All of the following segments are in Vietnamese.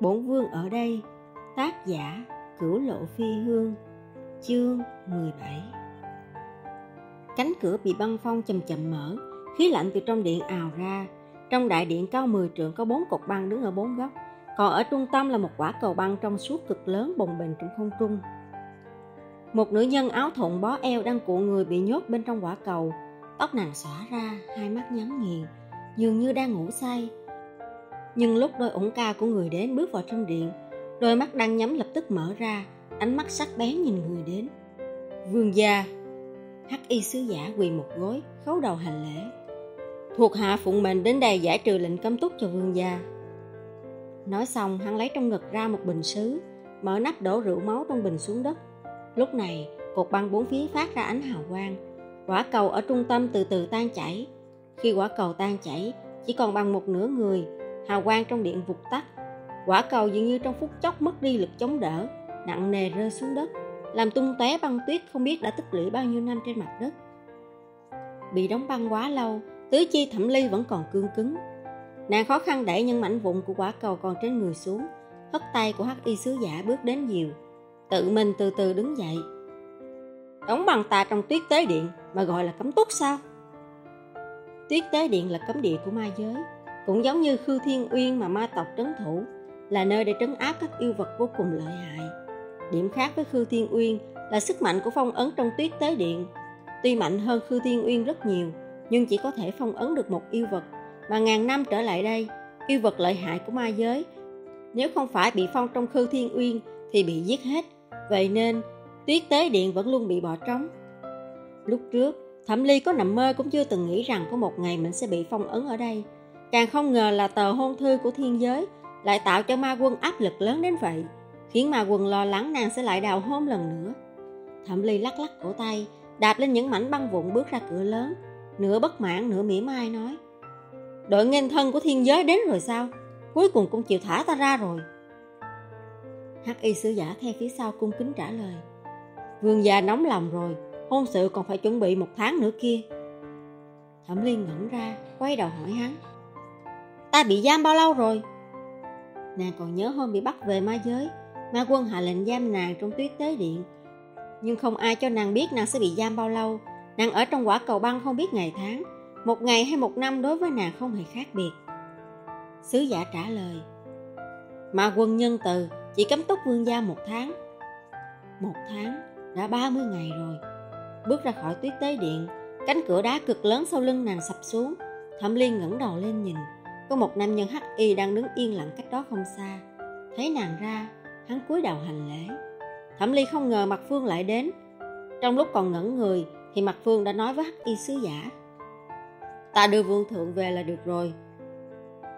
Bổn vương ở đây Tác giả Cửu Lộ Phi Hương Chương 17 Cánh cửa bị băng phong chậm chậm mở Khí lạnh từ trong điện ào ra. Trong đại điện cao 10 trượng có bốn cột băng đứng ở bốn góc Còn ở trung tâm là một quả cầu băng trong suốt cực lớn bồng bềnh trong không trung. Một nữ nhân áo thụng bó eo đang cuộn người bị nhốt bên trong quả cầu. Tóc nàng xõa ra, hai mắt nhắm nghiền Dường như đang ngủ say nhưng lúc đôi ủng ca của người đến bước vào trong điện, đôi mắt đang nhắm lập tức mở ra, ánh mắt sắc bén nhìn người đến. Vương gia, hắc y sứ giả quỳ một gối, khấu đầu hành lễ. Thuộc hạ phụng mệnh đến đây giải trừ lệnh cấm túc cho vương gia. Nói xong, hắn lấy trong ngực ra một bình sứ, mở nắp đổ rượu máu trong bình xuống đất. Lúc này, cột băng bốn phía phát ra ánh hào quang. Quả cầu ở trung tâm từ từ tan chảy. Khi quả cầu tan chảy, chỉ còn bằng một nửa người hào quang trong điện vụt tắt. Quả cầu dường như trong phút chốc mất đi lực chống đỡ, nặng nề rơi xuống đất, làm tung tóe băng tuyết không biết đã tích lũy bao nhiêu năm trên mặt đất. Bị đóng băng quá lâu, tứ chi thẩm ly vẫn còn cương cứng. Nàng khó khăn đẩy những mảnh vụn của quả cầu còn trên người xuống, hất tay của hắc y sứ giả bước đến nhiều, tự mình từ từ đứng dậy. Đóng bằng ta trong tuyết tế điện mà gọi là cấm túc sao? Tuyết tế điện là cấm địa của ma giới cũng giống như Khư Thiên Uyên mà ma tộc trấn thủ, là nơi để trấn áp các yêu vật vô cùng lợi hại. Điểm khác với Khư Thiên Uyên là sức mạnh của phong ấn trong tuyết tế điện. Tuy mạnh hơn Khư Thiên Uyên rất nhiều, nhưng chỉ có thể phong ấn được một yêu vật. Mà ngàn năm trở lại đây, yêu vật lợi hại của ma giới, nếu không phải bị phong trong Khư Thiên Uyên thì bị giết hết. Vậy nên, tuyết tế điện vẫn luôn bị bỏ trống. Lúc trước, Thẩm Ly có nằm mơ cũng chưa từng nghĩ rằng có một ngày mình sẽ bị phong ấn ở đây. Càng không ngờ là tờ hôn thư của thiên giới lại tạo cho ma quân áp lực lớn đến vậy, khiến ma quân lo lắng nàng sẽ lại đào hôn lần nữa. Thẩm ly lắc lắc cổ tay, đạp lên những mảnh băng vụn bước ra cửa lớn, nửa bất mãn nửa mỉa mai nói. Đội nghênh thân của thiên giới đến rồi sao? Cuối cùng cũng chịu thả ta ra rồi. Hắc y sứ giả theo phía sau cung kính trả lời. Vương gia nóng lòng rồi, hôn sự còn phải chuẩn bị một tháng nữa kia. Thẩm liên ngẩn ra, quay đầu hỏi hắn. Ta bị giam bao lâu rồi? Nàng còn nhớ hôm bị bắt về ma giới. Ma quân hạ lệnh giam nàng trong tuyết tế điện. Nhưng không ai cho nàng biết nàng sẽ bị giam bao lâu. Nàng ở trong quả cầu băng không biết ngày tháng. Một ngày hay một năm đối với nàng không hề khác biệt. Sứ giả trả lời, Ma quân nhân từ, chỉ cấm túc vương gia một tháng. Một tháng, đã 30 ngày rồi. Bước ra khỏi tuyết tế điện, Cánh cửa đá cực lớn sau lưng nàng sập xuống. Thẩm liên ngẩng đầu lên nhìn có một nam nhân hắc y đang đứng yên lặng cách đó không xa. Thấy nàng ra, hắn cúi đầu hành lễ. Thẩm ly không ngờ mặt phương lại đến. Trong lúc còn ngẩn người thì mặt phương đã nói với hắc y sứ giả, ta đưa vương thượng về là được rồi.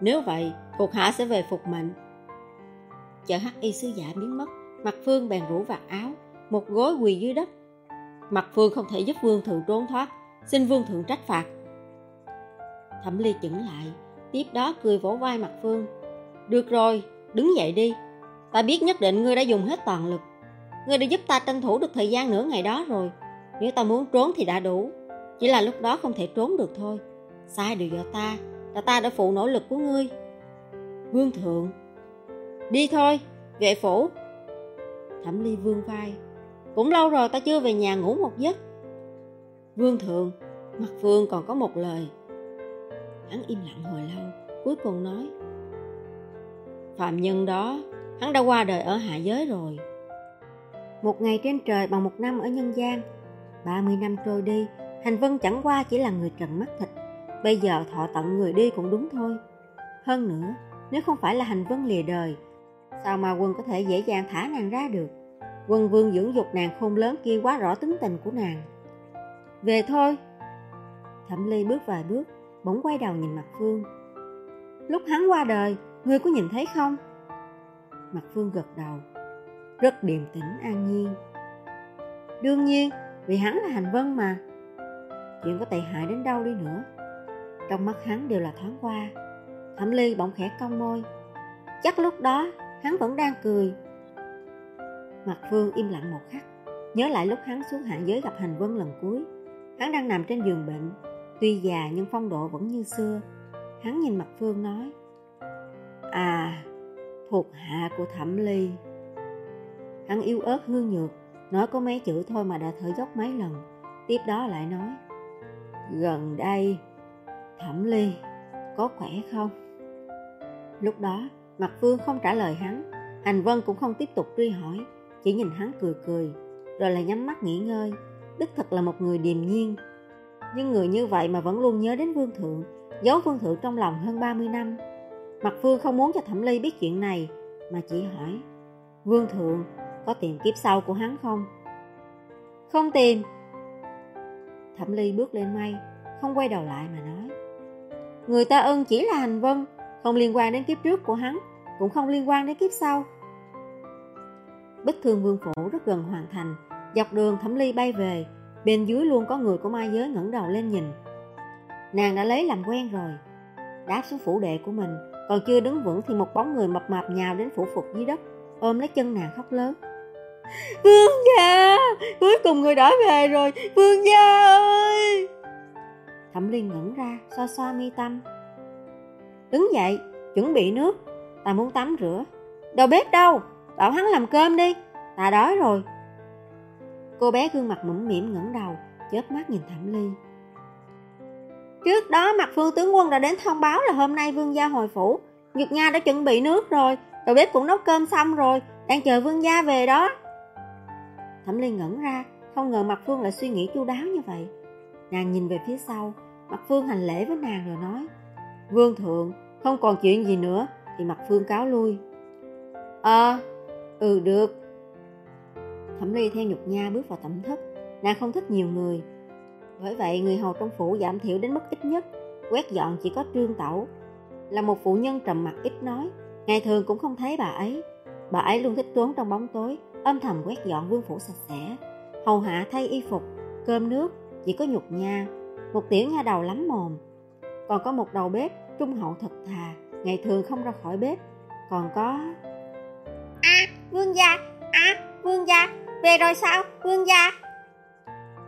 Nếu vậy, thuộc hạ sẽ về phục mệnh. Chợ hắc y sứ giả biến mất mặt phương bèn rủ vạt áo, một gối quỳ dưới đất. Mặt phương không thể giúp vương thượng trốn thoát, xin vương thượng trách phạt. Thẩm ly chững lại tiếp đó cười vỗ vai mặt Phương. Được rồi, đứng dậy đi. Ta biết nhất định ngươi đã dùng hết toàn lực. Ngươi đã giúp ta tranh thủ được thời gian nửa ngày đó rồi. Nếu ta muốn trốn thì đã đủ. Chỉ là lúc đó không thể trốn được thôi. Sai đều do ta, là ta đã phụ nỗ lực của ngươi. Vương thượng. Đi thôi, vệ phủ. Thẩm ly vương vai. Cũng lâu rồi ta chưa về nhà ngủ một giấc. Vương thượng, mặt vương còn có một lời Hắn im lặng hồi lâu, cuối cùng nói Phạm nhân đó, hắn đã qua đời ở hạ giới rồi. Một ngày trên trời bằng một năm ở nhân gian, 30 năm trôi đi, hành vân chẳng qua chỉ là người trần mắt thịt. Bây giờ thọ tận người đi cũng đúng thôi. Hơn nữa, nếu không phải là hành vân lìa đời, sao mà quân có thể dễ dàng thả nàng ra được? Quân vương dưỡng dục nàng khôn lớn kia quá rõ tính tình của nàng. Về thôi. Thẩm Ly bước vài bước, bỗng quay đầu nhìn mặt Phương. Lúc hắn qua đời, ngươi có nhìn thấy không? Mặt Phương gật đầu, rất điềm tĩnh an nhiên. Đương nhiên, vì hắn là hành vân mà. Chuyện có tệ hại đến đâu đi nữa. Trong mắt hắn đều là thoáng qua. Thẩm Ly bỗng khẽ cong môi. Chắc lúc đó, hắn vẫn đang cười. Mặt Phương im lặng một khắc, nhớ lại lúc hắn xuống hạ giới gặp hành vân lần cuối. Hắn đang nằm trên giường bệnh, Tuy già nhưng phong độ vẫn như xưa Hắn nhìn mặt Phương nói À thuộc hạ của thẩm ly. Hắn yếu ớt hương nhược, nói có mấy chữ thôi mà đã thở dốc mấy lần. Tiếp đó lại nói, gần đây, thẩm ly, có khỏe không? Lúc đó, Mặt Phương không trả lời hắn, Hành Vân cũng không tiếp tục truy hỏi, chỉ nhìn hắn cười cười, rồi lại nhắm mắt nghỉ ngơi. Đức thật là một người điềm nhiên. Nhưng người như vậy mà vẫn luôn nhớ đến Vương Thượng, giấu Vương Thượng trong lòng hơn 30 năm. Mặt Phương không muốn cho Thẩm Ly biết chuyện này, mà chỉ hỏi, Vương Thượng có tìm kiếp sau của hắn không? Không tìm. Thẩm Ly bước lên mây, không quay đầu lại mà nói. Người ta ơn chỉ là hành vân, không liên quan đến kiếp trước của hắn, cũng không liên quan đến kiếp sau. Bích thương vương phủ rất gần hoàn thành, dọc đường Thẩm Ly bay về, bên dưới luôn có người của mai giới ngẩng đầu lên nhìn. Nàng đã lấy làm quen rồi, đáp xuống phủ đệ của mình, còn chưa đứng vững thì một bóng người mập mạp nhào đến phủ phục dưới đất, ôm lấy chân nàng khóc lớn. Vương gia, cuối cùng người đã về rồi, vương gia ơi! Thẩm Liên ngẩn ra, xoa xoa mi tâm. Đứng dậy, chuẩn bị nước, ta muốn tắm rửa. Đầu bếp đâu? Bảo hắn làm cơm đi, ta đói rồi. Cô bé gương mặt mũm mỉm ngẩng đầu, chớp mắt nhìn Thẩm Ly. Trước đó mặt phương tướng quân đã đến thông báo là hôm nay vương gia hồi phủ. Nhật nha đã chuẩn bị nước rồi, đầu bếp cũng nấu cơm xong rồi, đang chờ vương gia về đó. Thẩm Ly ngẩn ra, không ngờ mặt phương lại suy nghĩ chu đáo như vậy. Nàng nhìn về phía sau, mặt phương hành lễ với nàng rồi nói. Vương thượng, không còn chuyện gì nữa, thì mặt phương cáo lui. Ờ, ừ được. Thẩm Ly theo nhục nha bước vào tẩm thất, nàng không thích nhiều người, bởi vậy người hầu trong phủ giảm thiểu đến mức ít nhất, quét dọn chỉ có trương tẩu. Là một phụ nhân trầm mặc ít nói, ngày thường cũng không thấy bà ấy. Bà ấy luôn thích trốn trong bóng tối, âm thầm quét dọn vương phủ sạch sẽ. Hầu hạ thay y phục, cơm nước, chỉ có nhục nha, một tiểu nha đầu lắm mồm. Còn có một đầu bếp, trung hậu thật thà, ngày thường không ra khỏi bếp. Còn có... À, vương gia, về rồi sao, vương gia?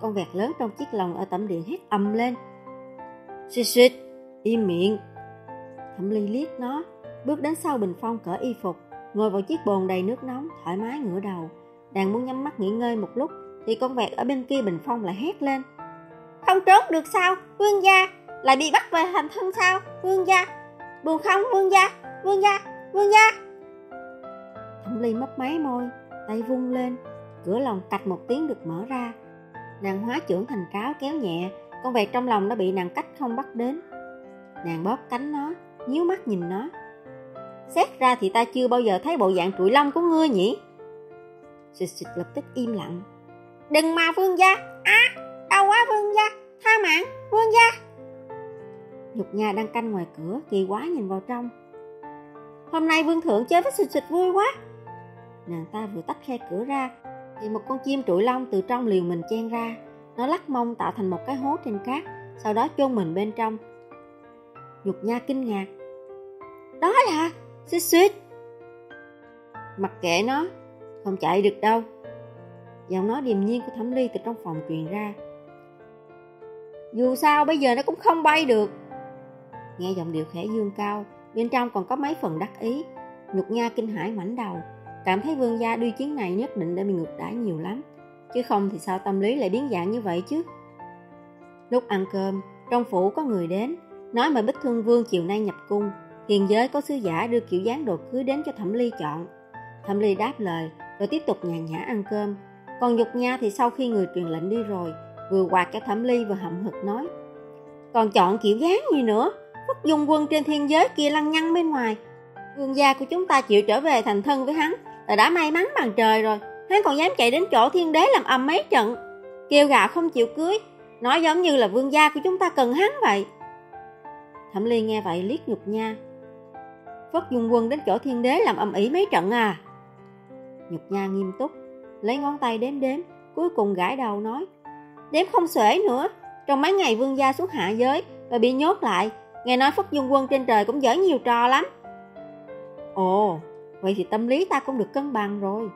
con vẹt lớn trong chiếc lồng ở tẩm điện hét ầm lên. Xịt xịt, im miệng. Thẩm ly liếc nó, bước đến sau bình phong cởi y phục, ngồi vào chiếc bồn đầy nước nóng, thoải mái ngửa đầu. Đang muốn nhắm mắt nghỉ ngơi một lúc, thì con vẹt ở bên kia bình phong lại hét lên. Không trốn được sao, vương gia, lại bị bắt về hành thân sao, vương gia. Buồn không, vương gia, vương gia, vương gia. Thẩm ly mấp máy môi, tay vung lên, cửa lòng cạch một tiếng được mở ra, Nàng hóa trưởng thành cáo kéo nhẹ Con vẹt trong lòng nó bị nàng cách không bắt đến. Nàng bóp cánh nó Nhíu mắt nhìn nó. Xét ra thì ta chưa bao giờ thấy bộ dạng trụi lông của ngươi nhỉ? Xịt xịt lập tức im lặng. Đừng mà vương gia! Á! À, đau quá vương gia! Tha mạng vương gia! Nhục nhà đang canh ngoài cửa Kỳ quá nhìn vào trong. Hôm nay vương thượng chơi với xịt xịt vui quá. Nàng ta vừa tách khe cửa ra thì một con chim trụi lông từ trong liều mình chen ra. Nó lắc mông tạo thành một cái hố trên cát, sau đó chôn mình bên trong. Nhục nha kinh ngạc. Đó là xích suýt Mặc kệ nó, không chạy được đâu. Giọng nói điềm nhiên của Thẩm Ly từ trong phòng truyền ra. Dù sao bây giờ nó cũng không bay được. Nghe giọng điệu khẽ dương cao, bên trong còn có mấy phần đắc ý. Nhục nha kinh hãi mảnh đầu, Cảm thấy vương gia đi chuyến này nhất định đã bị ngược đãi nhiều lắm. Chứ không thì sao tâm lý lại biến dạng như vậy chứ? Lúc ăn cơm, Trong phủ có người đến, Nói mời Bích Thương Vương chiều nay nhập cung. Hiền giới có sứ giả đưa kiểu dáng đồ cưới đến cho Thẩm Ly chọn. Thẩm Ly đáp lời, Rồi tiếp tục nhàn nhã ăn cơm. Còn Dục Nha thì sau khi người truyền lệnh đi rồi, Vừa quạt cho Thẩm Ly vừa hậm hực nói, Còn chọn kiểu dáng gì nữa? Phất dung quân trên thiên giới kia lăng nhăng bên ngoài. Vương gia của chúng ta chịu trở về thành thân với hắn là đã may mắn bằng trời rồi, hắn còn dám chạy đến chỗ thiên đế làm ầm mấy trận. Kêu gào không chịu cưới, nói giống như là vương gia của chúng ta cần hắn vậy. Thẩm ly nghe vậy liếc nhục nha. Phất dung quân đến chỗ thiên đế làm ầm ĩ mấy trận à? Nhục nha nghiêm túc, lấy ngón tay đếm đếm, cuối cùng gãi đầu nói, đếm không xuể nữa, trong mấy ngày vương gia xuống hạ giới và bị nhốt lại, nghe nói phất dung quân trên trời cũng dở nhiều trò lắm. Ồ Vậy thì tâm lý ta cũng được cân bằng rồi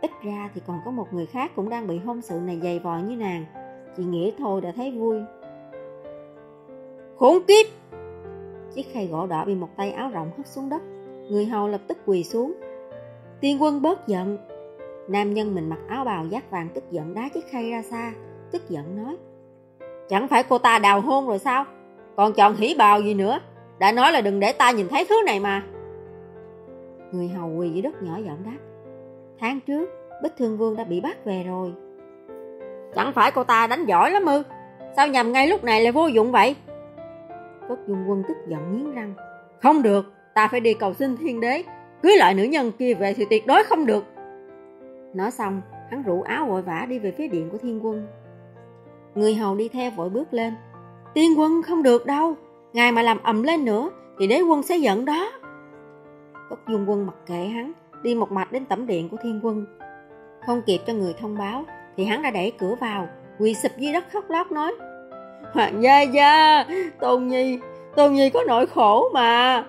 Ít ra thì còn có một người khác cũng đang bị hôn sự này dày vò như nàng Chị nghĩ thôi đã thấy vui Khốn kiếp Chiếc khay gỗ đỏ bị một tay áo rộng hất xuống đất Người hầu lập tức quỳ xuống. Tiên quân bớt giận. Nam nhân mình mặc áo bào giác vàng tức giận đá chiếc khay ra xa, tức giận nói. Chẳng phải cô ta đào hôn rồi sao? Còn chọn hỉ bào gì nữa? Đã nói là đừng để ta nhìn thấy thứ này mà. Người hầu quỳ dưới đất nhỏ giọng đáp. Tháng trước, Bích Thương Vương đã bị bắt về rồi. Chẳng phải cô ta đánh giỏi lắm ư? Sao nhầm ngay lúc này lại vô dụng vậy? Cốt Dung Quân tức giận nghiến răng. Không được, ta phải đi cầu xin thiên đế. Cưới lại nữ nhân kia về thì tuyệt đối không được. Nói xong, hắn rủ áo vội vã đi về phía điện của thiên quân. Người hầu đi theo vội bước lên. Tiên quân không được đâu, ngài mà làm ầm lên nữa thì đế quân sẽ giận đó. Cốt Dung Quân mặc kệ hắn, đi một mạch đến tẩm điện của thiên quân. Không kịp cho người thông báo thì hắn đã đẩy cửa vào, quỳ sụp dưới đất khóc lóc nói Hoàng gia gia, Tôn Nhi, Tôn Nhi có nỗi khổ mà.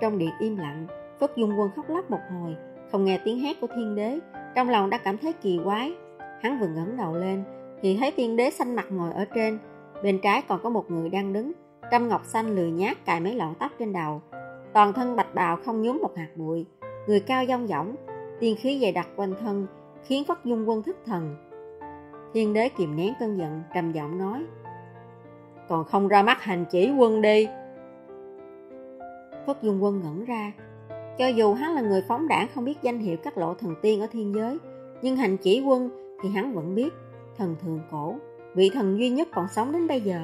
Trong điện im lặng, Phất Dung Quân khóc lóc một hồi, không nghe tiếng hét của thiên đế, trong lòng đã cảm thấy kỳ quái. Hắn vừa ngẩng đầu lên, thì thấy thiên đế xanh mặt ngồi ở trên, bên trái còn có một người đang đứng, trăm ngọc xanh lười nhát cài mấy lọn tóc trên đầu. Toàn thân bạch bào không nhúm một hạt bụi, người cao dong dỏng, tiên khí dày đặc quanh thân, khiến Phất Dung Quân thức thần. Thiên đế kìm nén cơn giận, trầm giọng nói, còn không ra mắt hành chỉ quân đi. Phất Dung Quân ngẩn ra, cho dù hắn là người phóng đảng không biết danh hiệu các lộ thần tiên ở thiên giới, nhưng hành chỉ quân thì hắn vẫn biết, thần thường cổ, vị thần duy nhất còn sống đến bây giờ.